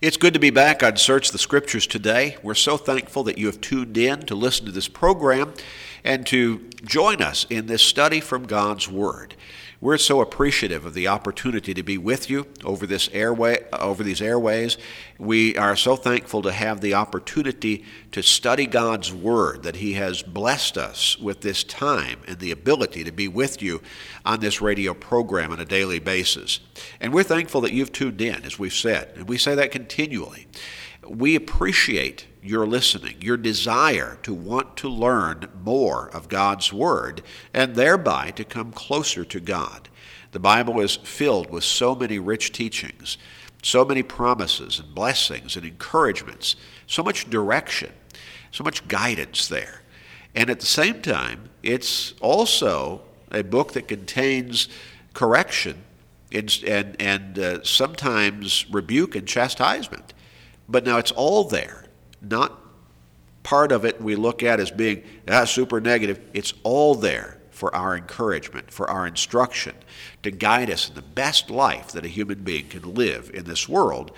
It's good to be back on Search the Scriptures today. We're so thankful that you have tuned in to listen to this program and to join us in this study from God's Word. We're so appreciative of the opportunity to be with you over this airway over these airways. We are so thankful to have the opportunity to study God's word that he has blessed us with this time and the ability to be with you on this radio program on a daily basis. And we're thankful that you've tuned in as we've said, and we say that continually. We appreciate your listening, your desire to want to learn more of God's Word, and thereby to come closer to God. The Bible is filled with so many rich teachings, so many promises and blessings and encouragements, so much direction, so much guidance there. And at the same time, it's also a book that contains correction and, and, and uh, sometimes rebuke and chastisement. But now it's all there not part of it we look at as being ah, super negative. It's all there for our encouragement, for our instruction, to guide us in the best life that a human being can live in this world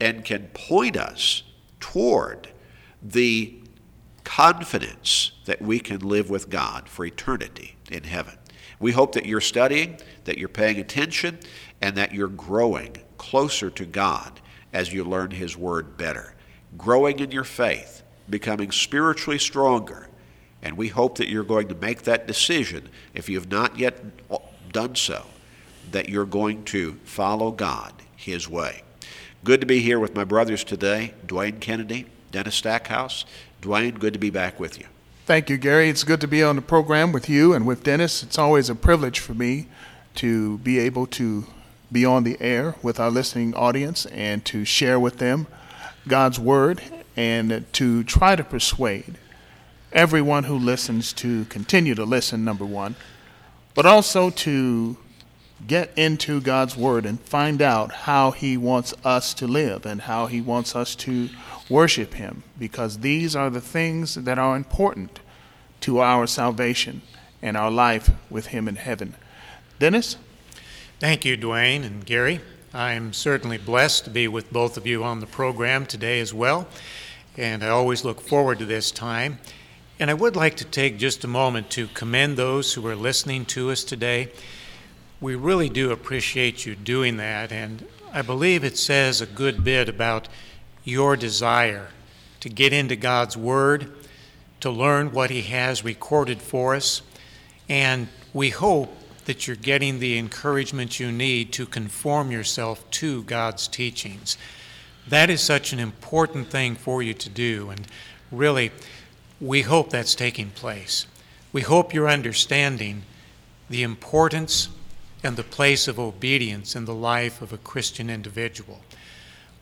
and can point us toward the confidence that we can live with God for eternity in heaven. We hope that you're studying, that you're paying attention, and that you're growing closer to God as you learn His Word better growing in your faith, becoming spiritually stronger. And we hope that you're going to make that decision, if you have not yet done so, that you're going to follow God His way. Good to be here with my brothers today, Dwayne Kennedy, Dennis Stackhouse. Dwayne, good to be back with you. Thank you, Gary. It's good to be on the program with you and with Dennis. It's always a privilege for me to be able to be on the air with our listening audience and to share with them God's word and to try to persuade everyone who listens to continue to listen, number one, but also to get into God's word and find out how He wants us to live and how He wants us to worship Him, because these are the things that are important to our salvation and our life with Him in heaven. Dennis? Thank you, Dwayne and Gary. I'm certainly blessed to be with both of you on the program today as well, and I always look forward to this time. And I would like to take just a moment to commend those who are listening to us today. We really do appreciate you doing that, and I believe it says a good bit about your desire to get into God's Word, to learn what He has recorded for us, and we hope that you're getting the encouragement you need to conform yourself to God's teachings. That is such an important thing for you to do, and really, we hope that's taking place. We hope you're understanding the importance and the place of obedience in the life of a Christian individual.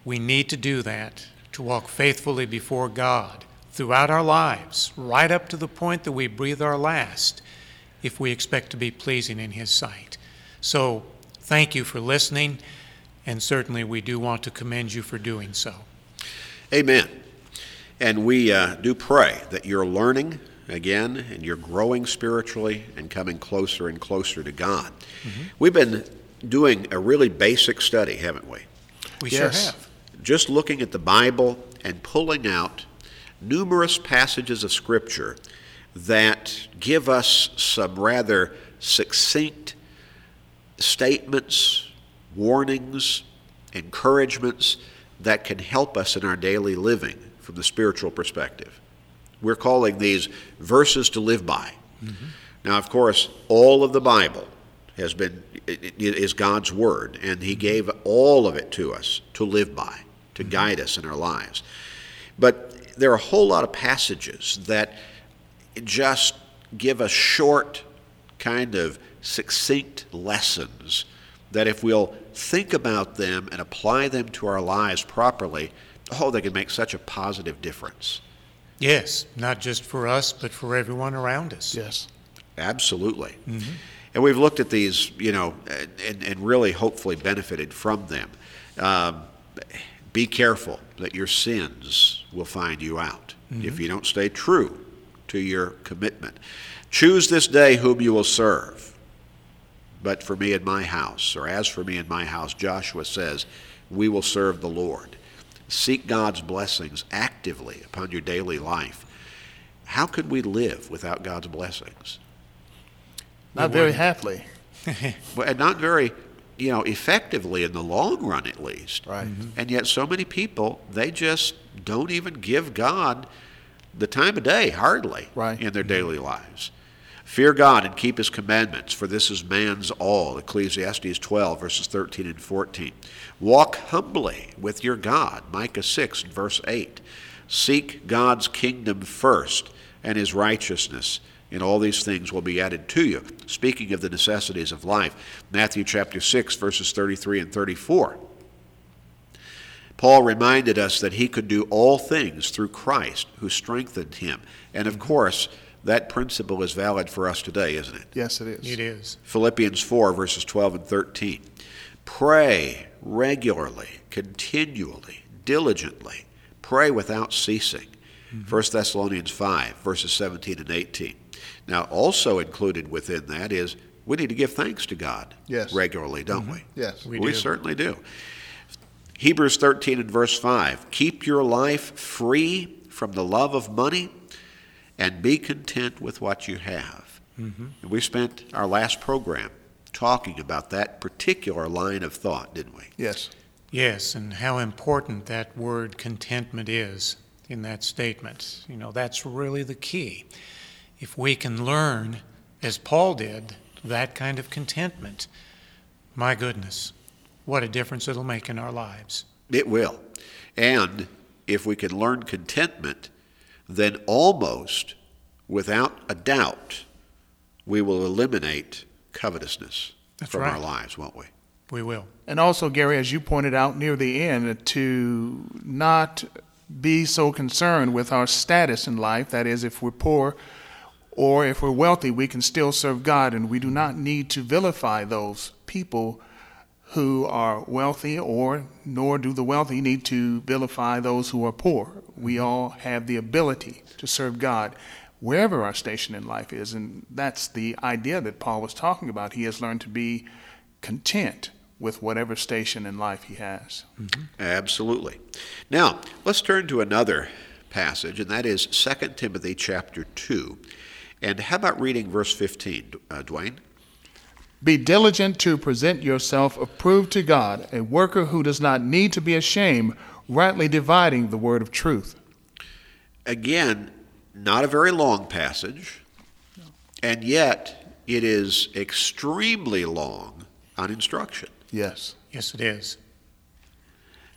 We need to do that to walk faithfully before God throughout our lives, right up to the point that we breathe our last if we expect to be pleasing in His sight. So, thank you for listening, and certainly we do want to commend you for doing so. Amen. And we uh, do pray that you're learning again and you're growing spiritually and coming closer and closer to God. Mm-hmm. We've been doing a really basic study, haven't we? We yes. sure have. Just looking at the Bible and pulling out numerous passages of Scripture that give us some rather succinct statements, warnings, encouragements that can help us in our daily living from the spiritual perspective. We're calling these verses to live by. Mm-hmm. Now, of course, all of the Bible has been is God's word, and He gave all of it to us to live by, to mm-hmm. guide us in our lives. But there are a whole lot of passages that just give us short, kind of succinct lessons that if we'll think about them and apply them to our lives properly, oh, they can make such a positive difference. Yes, not just for us, but for everyone around us. Yes. Absolutely. Mm-hmm. And we've looked at these, you know, and, and really hopefully benefited from them. Um, be careful that your sins will find you out mm-hmm. if you don't stay true to your commitment. Choose this day whom you will serve. But for me and my house, or as for me and my house, Joshua says, we will serve the Lord. seek God's blessings actively upon your daily life, how could we live without God's blessings? Not very happily. well, and not very, you know, effectively in the long run, at least. Right. Mm-hmm. And yet, so many people they just don't even give God the time of day, hardly, right. in their mm-hmm. daily lives. Fear God and keep His commandments, for this is man's all. Ecclesiastes 12, verses 13 and 14. Walk humbly with your God. Micah 6, verse 8. Seek God's kingdom first and His righteousness and all these things will be added to you. Speaking of the necessities of life, Matthew chapter 6, verses 33 and 34. Paul reminded us that he could do all things through Christ who strengthened him. And of course, that principle is valid for us today, isn't it? Yes, it is. It is. Philippians 4, verses 12 and 13. Pray regularly, continually, diligently. Pray without ceasing. Mm-hmm. 1 Thessalonians 5, verses 17 and 18. Now, also included within that is we need to give thanks to God yes. regularly, don't mm-hmm. we? Yes, we, we do. certainly do. Hebrews 13 and verse 5 Keep your life free from the love of money and be content with what you have. Mm-hmm. we spent our last program talking about that particular line of thought, didn't we? Yes. Yes, and how important that word contentment is in that statement. You know, that's really the key if we can learn, as Paul did, that kind of contentment, my goodness, what a difference it'll make in our lives. It will. And if we can learn contentment, then almost without a doubt, we will eliminate covetousness That's from right. our lives, won't we? We will. And also, Gary, as you pointed out near the end, to not be so concerned with our status in life. That is, if we're poor, or if we're wealthy, we can still serve God, and we do not need to vilify those people who are wealthy, or nor do the wealthy need to vilify those who are poor. We all have the ability to serve God wherever our station in life is, and that's the idea that Paul was talking about. He has learned to be content with whatever station in life he has. Mm-hmm. Absolutely. Now, let's turn to another passage, and that is 2 Timothy chapter 2. And how about reading verse 15, uh, Dwayne? Be diligent to present yourself approved to God, a worker who does not need to be ashamed, rightly dividing the word of truth. Again, not a very long passage, and yet it is extremely long on instruction. Yes. Yes, it is.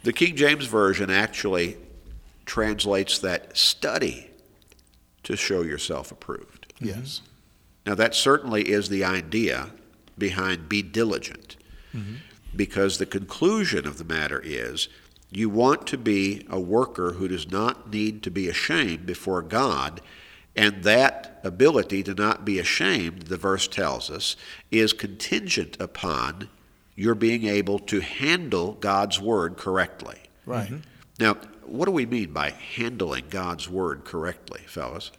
The King James Version actually translates that study to show yourself approved. Yes. Now, that certainly is the idea behind be diligent, mm-hmm. because the conclusion of the matter is you want to be a worker who does not need to be ashamed before God. And that ability to not be ashamed, the verse tells us, is contingent upon your being able to handle God's word correctly. Right. Mm-hmm. Now, what do we mean by handling God's word correctly, fellas?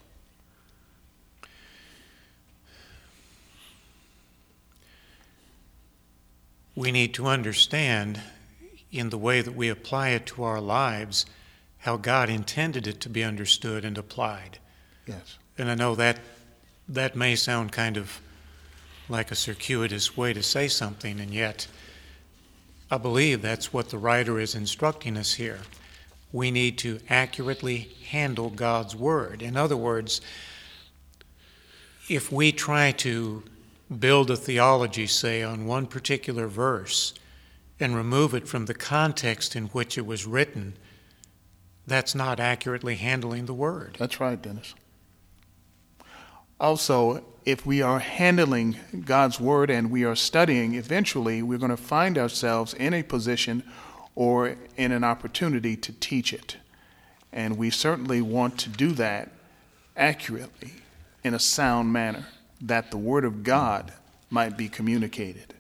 We need to understand in the way that we apply it to our lives how God intended it to be understood and applied. Yes. And I know that that may sound kind of like a circuitous way to say something, and yet I believe that's what the writer is instructing us here. We need to accurately handle God's Word. In other words, if we try to build a theology, say, on one particular verse and remove it from the context in which it was written, that's not accurately handling the Word. That's right, Dennis. Also, if we are handling God's Word and we are studying, eventually we're going to find ourselves in a position or in an opportunity to teach it. And we certainly want to do that accurately in a sound manner that the Word of God might be communicated.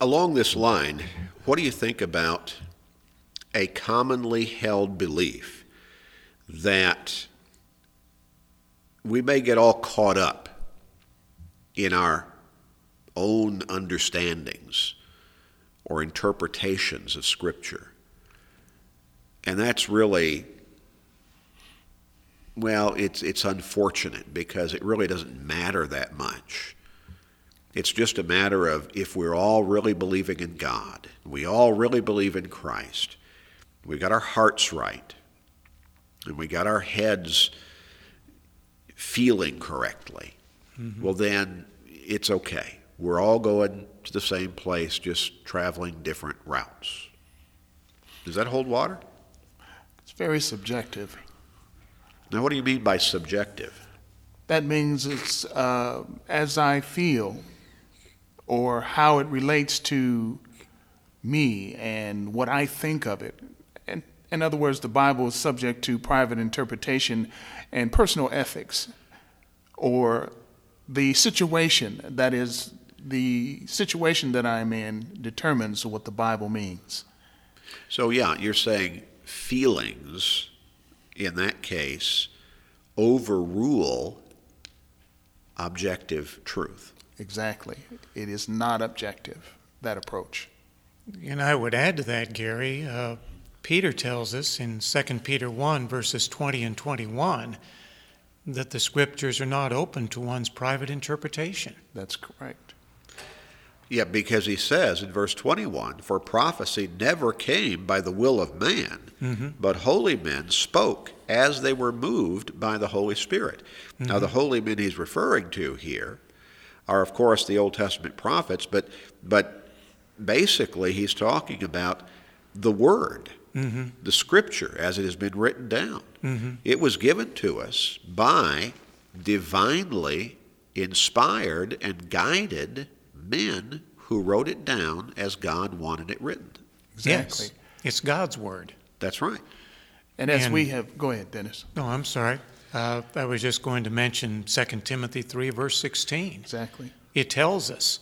Along this line, what do you think about a commonly held belief that we may get all caught up in our own understandings or interpretations of Scripture And that's really, well, it's, it's unfortunate because it really doesn't matter that much. It's just a matter of if we're all really believing in God, we all really believe in Christ, we got our hearts right, and we got our heads feeling correctly, mm-hmm. well, then it's okay. We're all going to the same place, just traveling different routes. Does that hold water? It's very subjective. Now, what do you mean by subjective? That means it's uh, as I feel or how it relates to me and what I think of it. And in other words, the Bible is subject to private interpretation and personal ethics, or the situation that is the situation that I'm in determines what the Bible means. So, yeah, you're saying feelings in that case overrule objective truth. Exactly. It is not objective, that approach. And I would add to that, Gary, uh, Peter tells us in 2 Peter 1, verses 20 and 21, that the scriptures are not open to one's private interpretation. That's correct. Yeah, because he says in verse 21 For prophecy never came by the will of man, mm-hmm. but holy men spoke as they were moved by the Holy Spirit. Mm-hmm. Now, the holy men he's referring to here are, of course, the Old Testament prophets, but, but basically he's talking about the Word, mm-hmm. the Scripture as it has been written down. Mm-hmm. It was given to us by divinely inspired and guided men who wrote it down as God wanted it written. Exactly. Yes, it's God's Word. That's right. And as and, we have, go ahead, Dennis. No, I'm sorry. Uh, I was just going to mention 2 Timothy 3, verse 16. Exactly. It tells us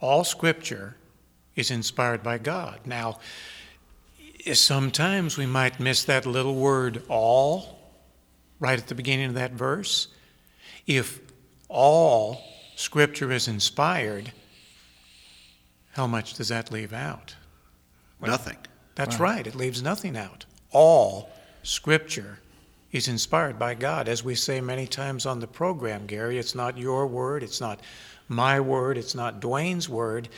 all Scripture is inspired by God. Now, sometimes we might miss that little word all right at the beginning of that verse. If all Scripture is inspired, how much does that leave out? Well, nothing. That's right. right. It leaves nothing out. All Scripture is inspired by God. As we say many times on the program, Gary, it's not your word, it's not my word, it's not Dwayne's word.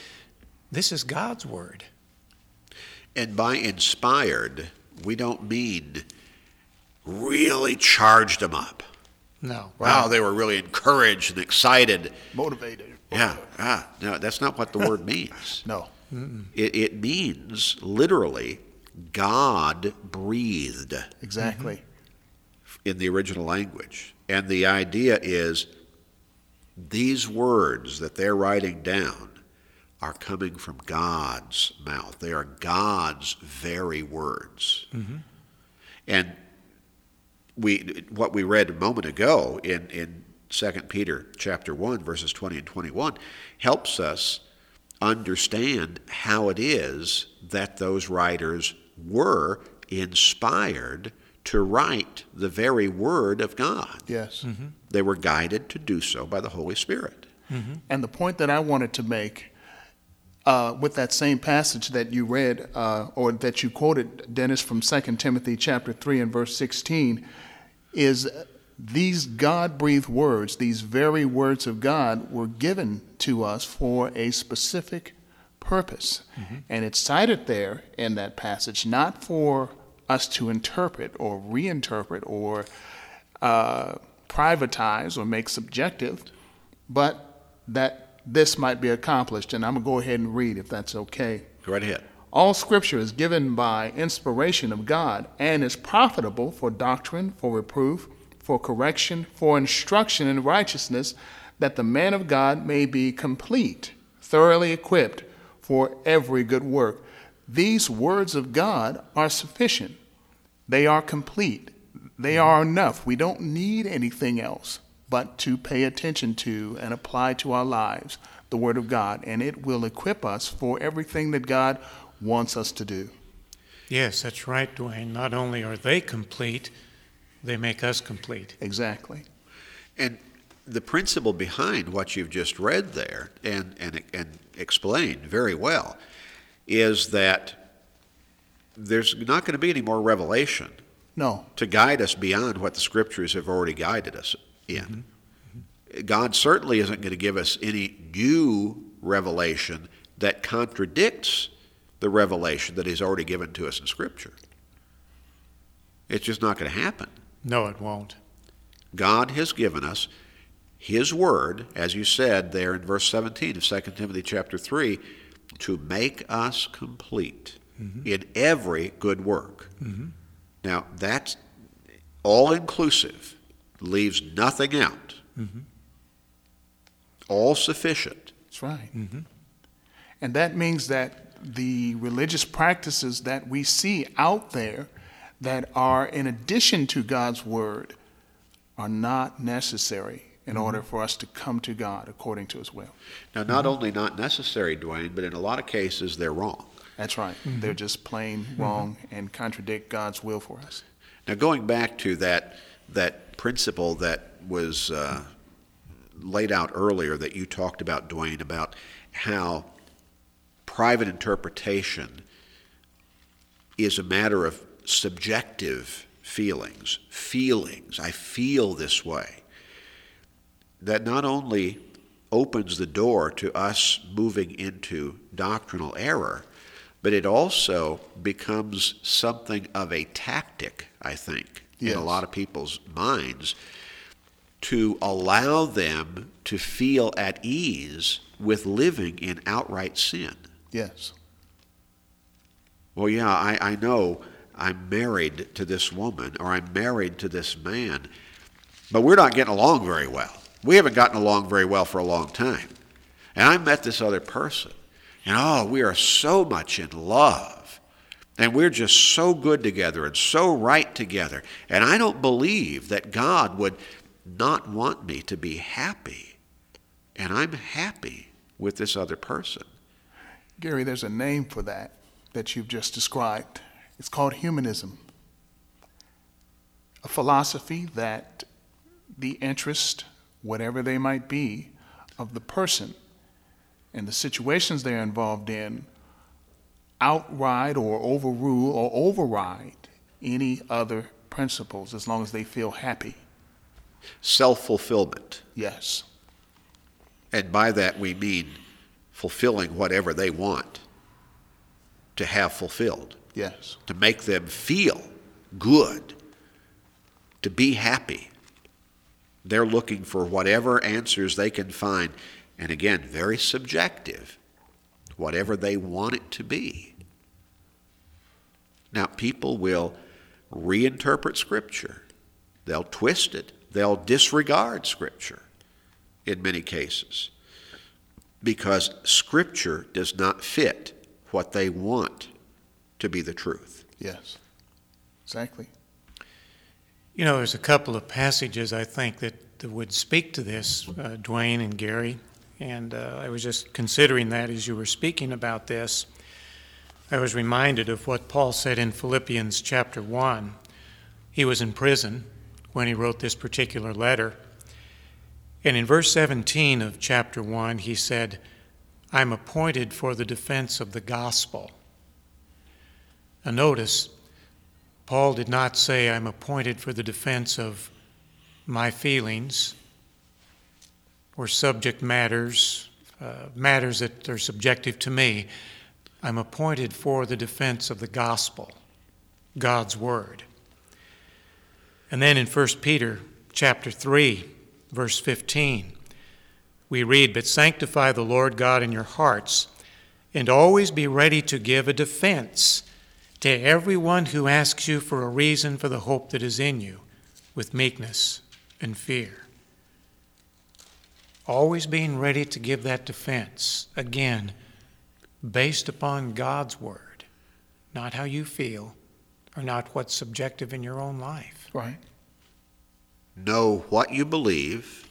This is God's word. And by inspired, we don't mean really charged them up. No. Wow, they were really encouraged and excited. Motivated. Yeah. Ah, no, that's not what the word means. no. It, it, means literally God breathed. Exactly. Mm-hmm in the original language. And the idea is these words that they're writing down are coming from God's mouth. They are God's very words. Mm-hmm. And we what we read a moment ago in, in 2 Peter chapter 1 verses 20 and 21 helps us understand how it is that those writers were inspired to write the very word of God. Yes. Mm-hmm. They were guided to do so by the Holy Spirit. Mm-hmm. And the point that I wanted to make uh, with that same passage that you read uh, or that you quoted, Dennis, from 2 Timothy chapter 3 and verse 16, is these God breathed words, these very words of God, were given to us for a specific purpose. Mm-hmm. And it's cited there in that passage, not for us to interpret or reinterpret or uh, privatize or make subjective, but that this might be accomplished. And I'm going to go ahead and read if that's okay. Go right ahead. All scripture is given by inspiration of God and is profitable for doctrine, for reproof, for correction, for instruction in righteousness, that the man of God may be complete, thoroughly equipped for every good work. These words of God are sufficient. They are complete. They are enough. We don't need anything else but to pay attention to and apply to our lives the Word of God, and it will equip us for everything that God wants us to do. Yes, that's right, Dwayne. Not only are they complete, they make us complete. Exactly. And the principle behind what you've just read there and, and, and explained very well is that there's not going to be any more revelation No. to guide us beyond what the scriptures have already guided us in. Mm-hmm. God certainly isn't going to give us any new revelation that contradicts the revelation that He's already given to us in Scripture. It's just not going to happen. No, it won't. God has given us His Word, as you said there in verse 17 of 2 Timothy chapter 3, to make us complete mm-hmm. in every good work. Mm-hmm. Now, that's all inclusive, leaves nothing out, mm-hmm. all sufficient. That's right. And that means that the religious practices that we see out there that are in addition to God's word are not necessary in mm-hmm. order for us to come to God according to his will. Now, not mm-hmm. only not necessary, Dwayne, but in a lot of cases they're wrong. That's right. Mm-hmm. They're just plain wrong and contradict God's will for us. Now, going back to that that principle that was uh, laid out earlier that you talked about, Dwayne, about how private interpretation is a matter of subjective feelings, feelings. I feel this way. That not only opens the door to us moving into doctrinal error, but it also becomes something of a tactic, I think, in a lot of people's minds to allow them to feel at ease with living in outright sin. Yes. Well, yeah, I, I know I'm married to this woman or I'm married to this man, but we're not getting along very well. We haven't gotten along very well for a long time. And I met this other person, and oh, we are so much in love. And we're just so good together and so right together. And I don't believe that God would not want me to be happy. And I'm happy with this other person. Gary, there's a name for that that you've just described. It's called humanism. A philosophy that the interest, whatever they might be, of the person and the situations they're involved in outride or overrule or override any other principles as long as they feel happy. Self fulfillment. Yes. And by that we mean fulfilling whatever they want to have fulfilled, Yes. to make them feel good, to be happy. They're looking for whatever answers they can find, and again, very subjective, whatever they want it to be. Now, people will reinterpret Scripture, they'll twist it, they'll disregard Scripture in many cases because Scripture does not fit what they want to be the truth. Yes. Exactly. You know, there's a couple of passages I think that, that would speak to this, uh, Dwayne and Gary, and uh, I was just considering that as you were speaking about this. I was reminded of what Paul said in Philippians chapter 1. He was in prison when he wrote this particular letter. And in verse 17 of chapter 1, he said, I'm appointed for the defense of the gospel. Now, notice, Paul did not say, I'm appointed for the defense of my feelings or subject matters, uh, matters that are subjective to me. I'm appointed for the defense of the gospel, God's word. And then in 1 Peter chapter 3, verse 15, we read, But sanctify the Lord God in your hearts, and always be ready to give a defense to everyone who asks you for a reason for the hope that is in you, with meekness and fear. Always being ready to give that defense, again, based upon God's word, not how you feel or not what's subjective in your own life. Right. Know what you believe,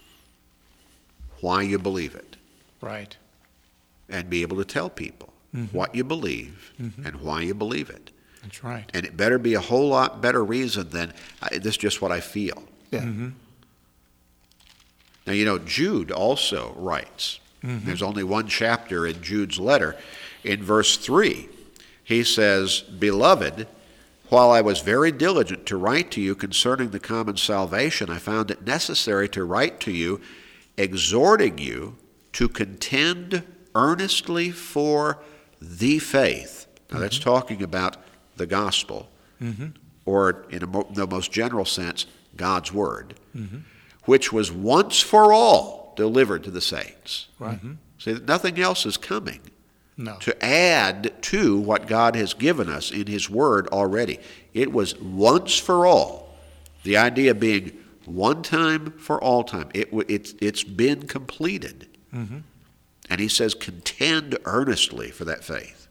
why you believe it, Right. and be able to tell people mm-hmm. what you believe mm-hmm. and why you believe it. That's right. And it better be a whole lot better reason than "I- this is just what I feel. Yeah. Mm-hmm. Now, you know, Jude also writes, mm-hmm. there's only one chapter in Jude's letter. In verse 3, he says, Beloved, while I was very diligent to write to you concerning the common salvation, I found it necessary to write to you, exhorting you to contend earnestly for the faith. Now, that's mm-hmm. talking about the gospel, mm-hmm. or in a mo- the most general sense, God's word, mm-hmm. which was once for all delivered to the saints. Right. Mm-hmm. See, nothing else is coming No. to add to what God has given us in His Word already. It was once for all. The idea being one time for all time. It, w- it's, it's been completed. And He says, contend earnestly for that faith.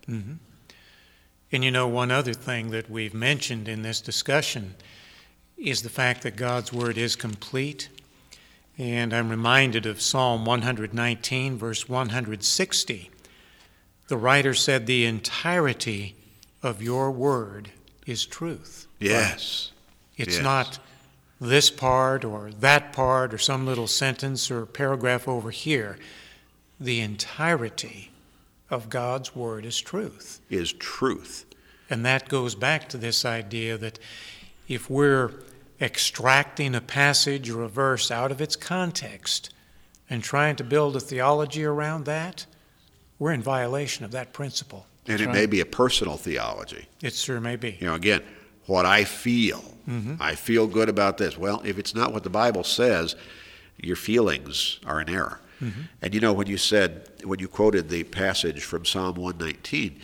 And you know, one other thing that we've mentioned in this discussion is the fact that God's Word is complete. And I'm reminded of Psalm 119, verse 160. The writer said, The entirety of your Word is truth. Yes. It's Yes. not this part or that part or some little sentence or paragraph over here. The entirety of God's Word is truth. Is truth. And that goes back to this idea that if we're extracting a passage or a verse out of its context and trying to build a theology around that, we're in violation of that principle. And it right. may be a personal theology. It sure may be. You know, again, what I feel. Mm-hmm. I feel good about this. Well, if it's not what the Bible says, your feelings are in error. Mm-hmm. And you know, when you said, when you quoted the passage from Psalm 119,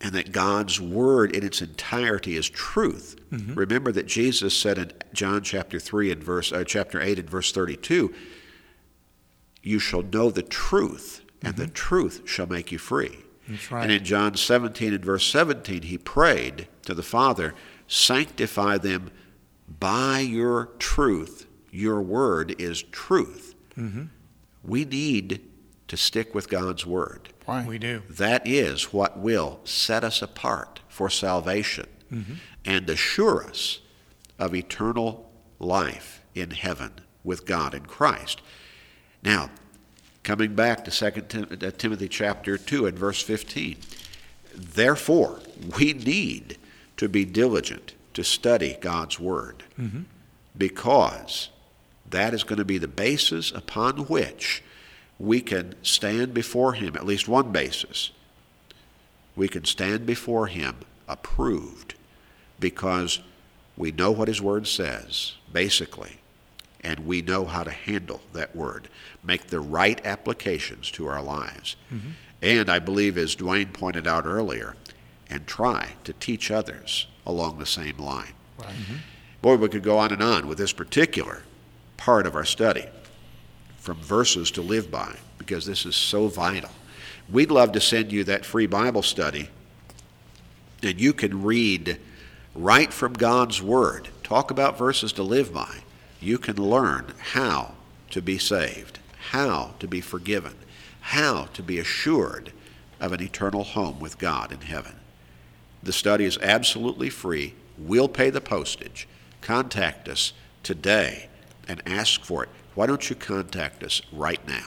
and that God's word in its entirety is truth. Mm-hmm. Remember that Jesus said in John chapter 3 and verse uh, chapter 8 and verse 32, you shall know the truth, and the mm-hmm. truth shall make you free. That's right. And in John 17 and verse 17, he prayed to the Father, sanctify them by your truth. Your word is truth. Mm-hmm. We need to stick with God's word. Right. We do. That is what will set us apart for salvation and assure us of eternal life in heaven with God in Christ. Now, coming back to 2 Tim- uh, Timothy chapter 2 and verse 15. Therefore, we need to be diligent to study God's Word mm-hmm. because that is going to be the basis upon which we can stand before Him, at least one basis. We can stand before Him approved because we know what His Word says, basically, and we know how to handle that Word, make the right applications to our lives. Mm-hmm. And I believe, as Dwayne pointed out earlier, and try to teach others along the same line. Right. Mm-hmm. Boy, we could go on and on with this particular part of our study from verses to live by because this is so vital. We'd love to send you that free Bible study, and you can read right from God's Word. Talk about verses to live by. You can learn how to be saved, how to be forgiven, how to be assured of an eternal home with God in heaven. The study is absolutely free. We'll pay the postage. Contact us today and ask for it. Why don't you contact us right now?